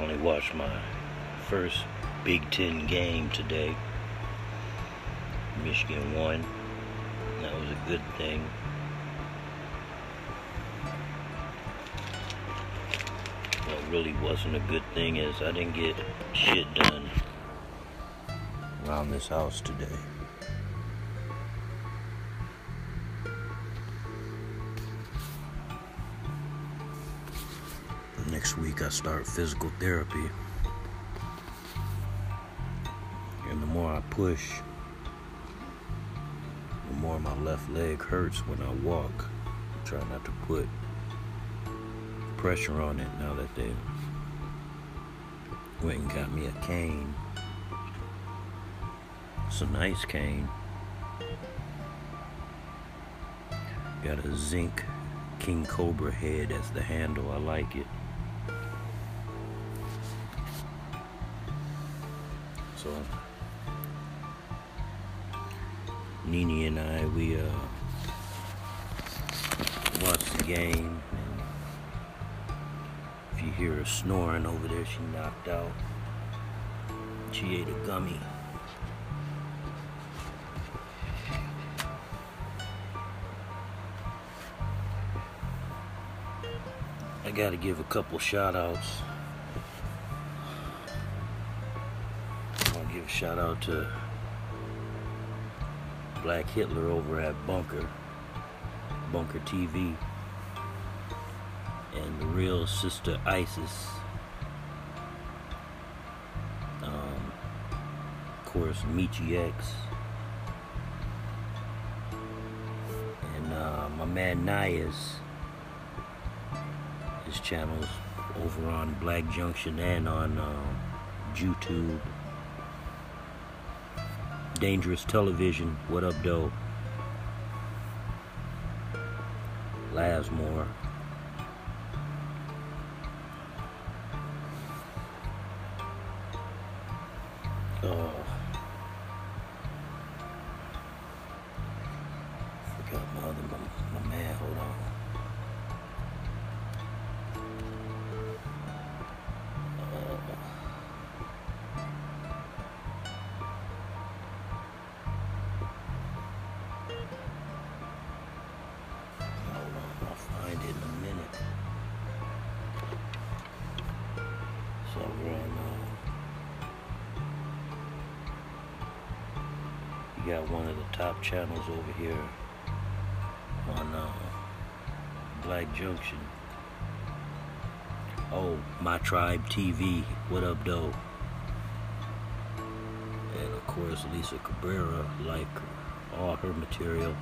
finally watched my first Big Ten game today. Michigan won. That was a good thing. What really wasn't a good thing is I didn't get shit done around this house today. Next week I start physical therapy. And the more I push, the more my left leg hurts when I walk. I try not to put pressure on it now that they went and got me a cane. It's a nice cane. Got a zinc king cobra head as the handle. I like it. So Nini and I we uh watched the game if you hear her snoring over there she knocked out. She ate a gummy. I gotta give a couple shout outs. Shout out to Black Hitler over at Bunker, Bunker TV, and the real Sister Isis. Um, of course, Michi X. And uh, my man Nayas his channels over on Black Junction and on uh, YouTube. Dangerous Television, what up, though? Lasmore. Oh. Forgot my other, my, Uh, you got one of the top channels over here on uh, Black Junction. Oh, My Tribe TV. What up, though? And of course, Lisa Cabrera, like all her material.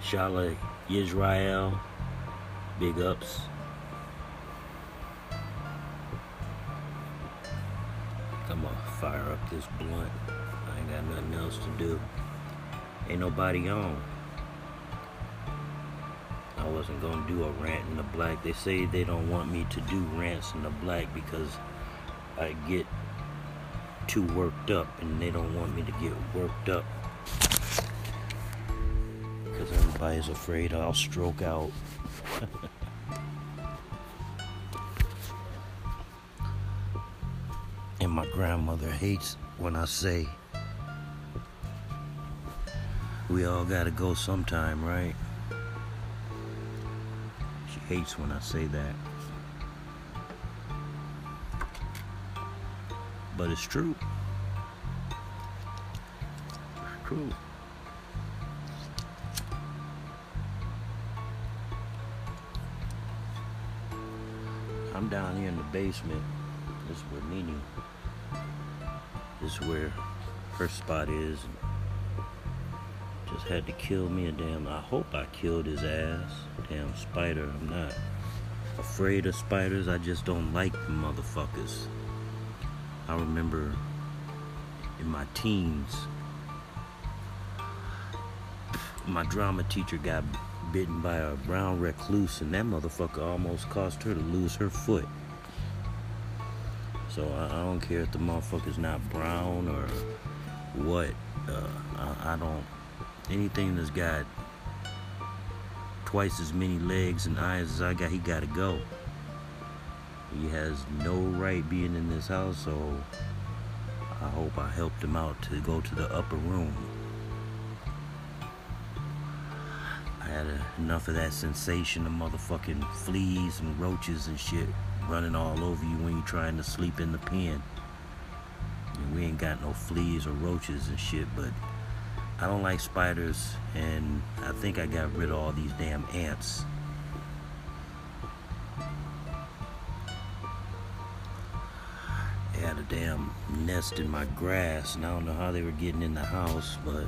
Shala Israel, big ups. This blunt. I ain't got nothing else to do. Ain't nobody on. I wasn't gonna do a rant in the black. They say they don't want me to do rants in the black because I get too worked up and they don't want me to get worked up. Because everybody's afraid I'll stroke out. my grandmother hates when I say we all gotta go sometime, right? She hates when I say that. But it's true. It's true. I'm down here in the basement. This is where Nini. This is where her spot is. Just had to kill me a damn. I hope I killed his ass. Damn spider. I'm not afraid of spiders. I just don't like the motherfuckers. I remember in my teens, my drama teacher got bitten by a brown recluse, and that motherfucker almost caused her to lose her foot. So I, I don't care if the motherfucker's not brown or what. Uh, I, I don't. Anything that's got twice as many legs and eyes as I got, he gotta go. He has no right being in this house, so I hope I helped him out to go to the upper room. I had enough of that sensation of motherfucking fleas and roaches and shit running all over you when you're trying to sleep in the pen. And we ain't got no fleas or roaches and shit, but I don't like spiders, and I think I got rid of all these damn ants. They had a damn nest in my grass, and I don't know how they were getting in the house, but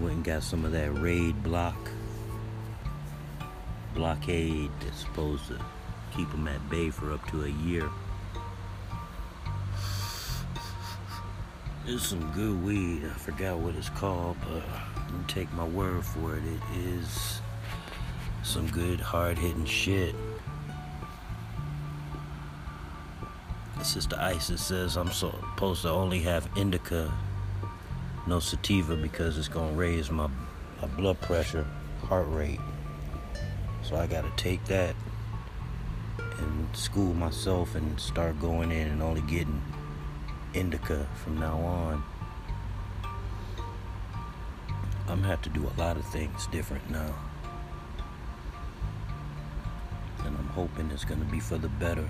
went and got some of that raid block blockade that's supposed to keep them at bay for up to a year. It's some good weed. I forgot what it's called, but you take my word for it. It is some good hard hitting shit. Sister Isis says I'm supposed to only have indica, no sativa, because it's gonna raise my, my blood pressure, heart rate. So I gotta take that and school myself and start going in and only getting indica from now on. I'm gonna have to do a lot of things different now. And I'm hoping it's gonna be for the better.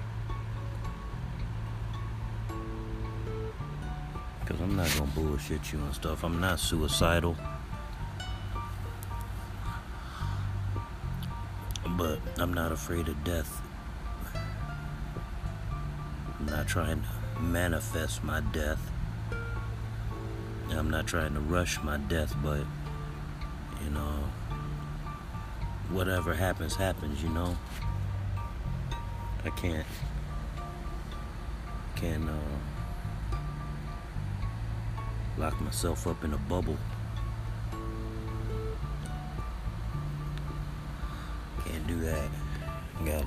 Because I'm not gonna bullshit you and stuff. I'm not suicidal. But I'm not afraid of death. I'm not trying to manifest my death. I'm not trying to rush my death, but you know, whatever happens, happens, you know. I can't, can't uh, lock myself up in a bubble.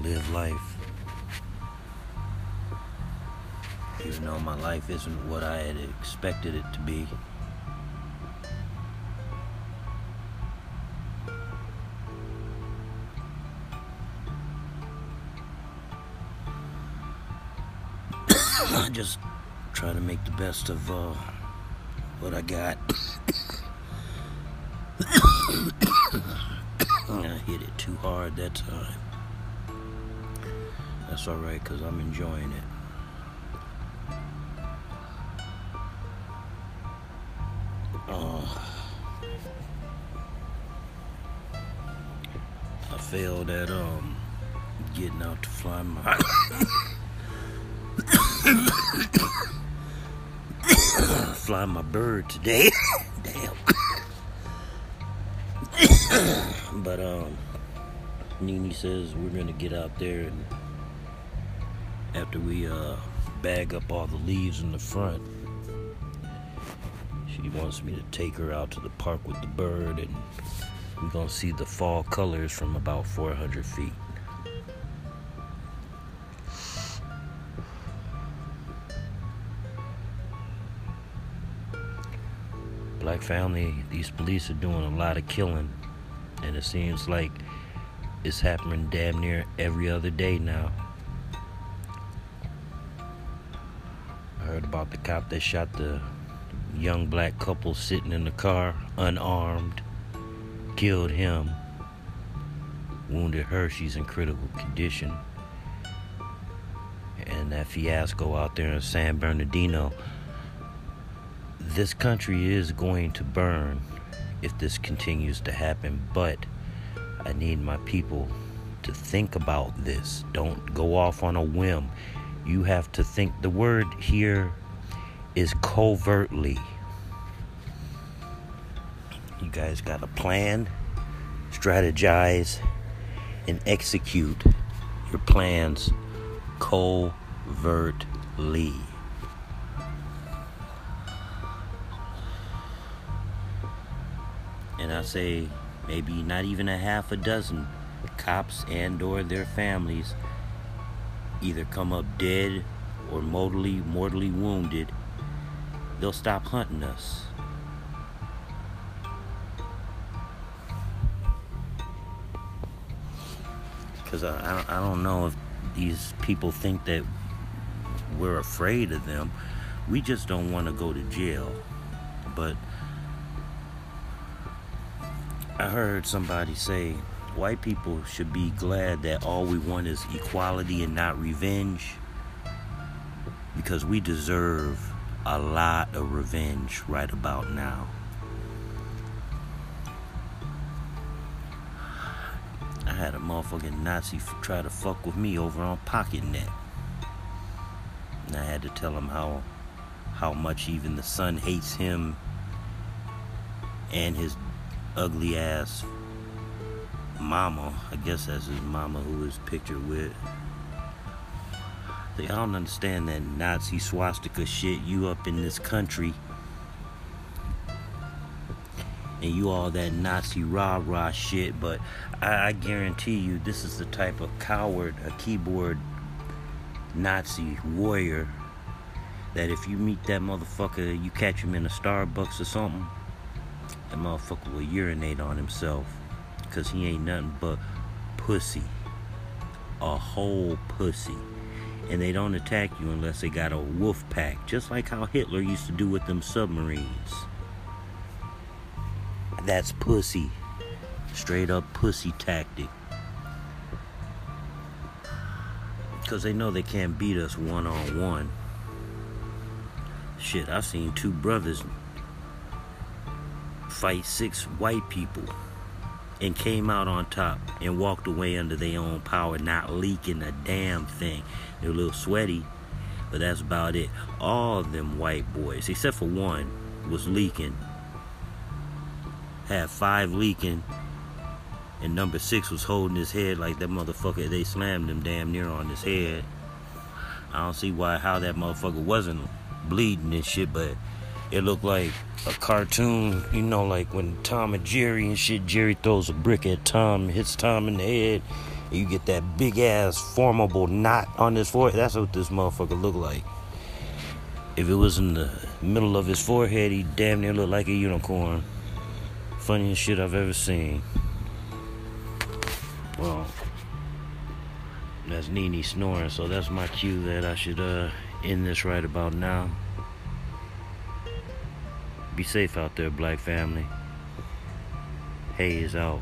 Live life. Even though my life isn't what I had expected it to be. I just try to make the best of uh, what I got. I hit it too hard that time. That's alright because I'm enjoying it. Uh, I failed at um getting out to fly my fly my bird today. Damn. but um, Nene says we're gonna get out there and after we uh, bag up all the leaves in the front, she wants me to take her out to the park with the bird and we're gonna see the fall colors from about 400 feet. Black family, these police are doing a lot of killing and it seems like it's happening damn near every other day now. Heard about the cop that shot the young black couple sitting in the car unarmed, killed him, wounded her. She's in critical condition. And that fiasco out there in San Bernardino. This country is going to burn if this continues to happen, but I need my people to think about this. Don't go off on a whim. You have to think. The word here is covertly. You guys got to plan, strategize, and execute your plans covertly. and I say maybe not even a half a dozen cops and or their families either come up dead or mortally mortally wounded, they'll stop hunting us. Because I, I, I don't know if these people think that we're afraid of them. We just don't want to go to jail. But I heard somebody say white people should be glad that all we want is equality and not revenge because we deserve a lot of revenge right about now. I had a motherfucking Nazi try to fuck with me over on PocketNet. And I had to tell him how how much even the sun hates him and his ugly ass mama. I guess that's his mama who is pictured with. I don't understand that Nazi swastika shit. You up in this country and you all that Nazi rah rah shit, but I, I guarantee you this is the type of coward, a keyboard Nazi warrior that if you meet that motherfucker, you catch him in a Starbucks or something, that motherfucker will urinate on himself. Cause he ain't nothing but pussy. A whole pussy. And they don't attack you unless they got a wolf pack. Just like how Hitler used to do with them submarines. That's pussy. Straight up pussy tactic. Because they know they can't beat us one on one. Shit, I've seen two brothers fight six white people and came out on top and walked away under their own power, not leaking a damn thing. They're a little sweaty, but that's about it. All of them white boys, except for one, was leaking. Had five leaking, and number six was holding his head like that motherfucker. They slammed him damn near on his head. I don't see why how that motherfucker wasn't bleeding and shit, but it looked like a cartoon, you know, like when Tom and Jerry and shit, Jerry throws a brick at Tom, hits Tom in the head, and you get that big ass formable knot on his forehead. That's what this motherfucker looked like. If it was in the middle of his forehead, he damn near looked like a unicorn. Funniest shit I've ever seen. Well, that's Nene snoring, so that's my cue that I should uh, end this right about now. Be safe out there, black family. Hey is out.